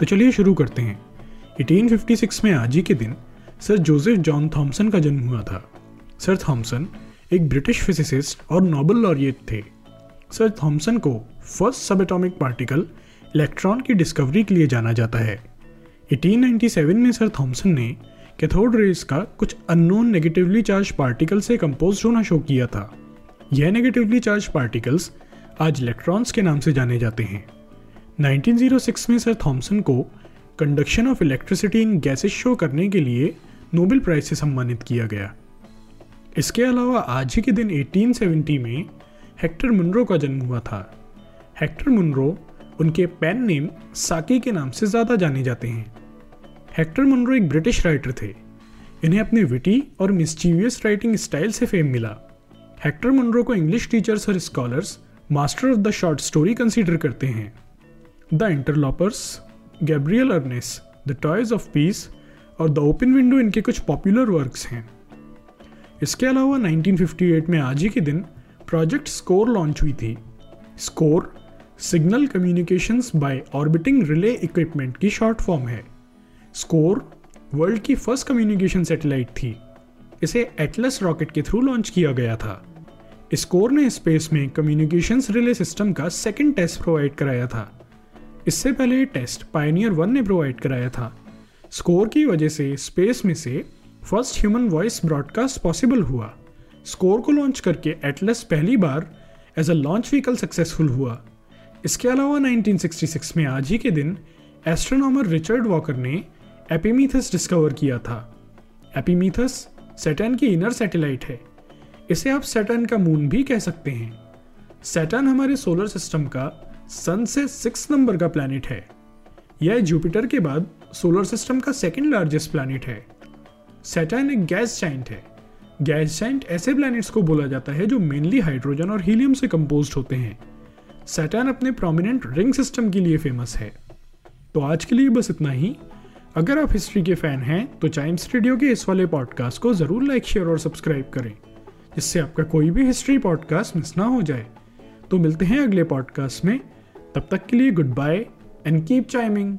तो चलिए शुरू करते हैं। 1856 में आज ही के दिन सर जोसेफ जॉन थॉमसन का जन्म हुआ था। सर थॉमसन एक ब्रिटिश फिजिसिस्ट और नोबल लॉरिएट थे। सर थॉमसन को first sub atomic particle electron की डिस्कवरी के लिए जाना जाता है। 1897 में सर थॉमसन ने कैथोड रेस का कुछ अननोन नेगेटिवली चार्ज पार्टिकल से कंपोज होना शो किया था। यह नेगेटिवली चार्ज पार्टिकल्स आज इलेक्ट्रॉन्स के नाम से जाने जाते हैं। 1906 में सर थॉमसन को conduction of electricity in gases show करने के लिए नोबेल प्राइज से सम्मानित किया गया। इसके अलावा आज ही के दिन 1870 में हेक्टर मुनरो का जन्म हुआ था। हेक्टर मुनरो उनके पेन नेम साकी के नाम से ज़्यादा जाने जाते हैं। हेक्टर मुनरो एक ब्रिटिश राइटर थे। इन्हें अपने विटी और मिस्चीवियस राइटिंग स्टाइल से फेम मिला। हेक्टर मुनरो को इंग्लिश टीचर्स और scholars master of the short story consider करते हैं। The interlopers Gabriel Ernest the toys of peace और द ओपन विंडो इनके कुछ पॉपुलर वर्क्स हैं। इसके अलावा 1958 में आज ही के दिन प्रोजेक्ट स्कोर लॉन्च हुई थी। SCORE signal communications by orbiting relay equipment की शॉर्ट फॉर्म है। स्कोर वर्ल्ड की फ़र्स्ट कम्युनिकेशन सैटेलाइट थी। इसे एटलस रॉकेट के थ्रू लॉन्च किया गया था। स्कोर ने स्पेस में कम्युनिकेशंस रिले सिस्टम का सेकंड टेस्ट प्रोवाइड कराया था। इससे पहले टेस्ट पायनियर वन ने प्रोवाइड कराया था। स्कोर की वजह से स्पेस में से first human voice broadcast possible हुआ। स्कोर को लॉन्च करके एटलस पहली बार as a launch vehicle successful हुआ। इसके अलावा 1966 में आज ही के दिन एस्ट्रोनॉमर रिचर्ड वॉकर ने एपीमीथस डिस्कवर किया था। एपीमीथस सैटर्न की इनर सैटेलाइट है। इसे आप सैटर्न का मून भी कह सकते हैं। सैटर्न हमारे सोलर सिस्टम का सन से सिक्स नंबर का प्लैनेट है। यह जुपिटर के बाद सोलर सिस्टम का सेकंड लार्जेस्ट प्लैनेट है। सैटर्न एक गैस जाइंट है। गैस जाइंट ऐसे प्लैनेट्स को बोला जाता है जो मेनली हाइड्रोजन और हीलियम से कंपोज होते हैं। सैटर्न अपने प्रोमिनेंट रिंग सिस्टम के लिए फ़ेमस है। तो आज के लिए बस इतना ही। अगर आप हिस्ट्री के फ़ैन हैं तो चाइम्स रेडियो के इस वाले पॉडकास्ट को ज़रूर लाइक शेयर और सब्सक्राइब करें, जिससे आपका कोई भी हिस्ट्री पॉडकास्ट मिस ना हो जाए। तो मिलते हैं अगले पॉडकास्ट में। तब तक के लिए goodbye and keep chiming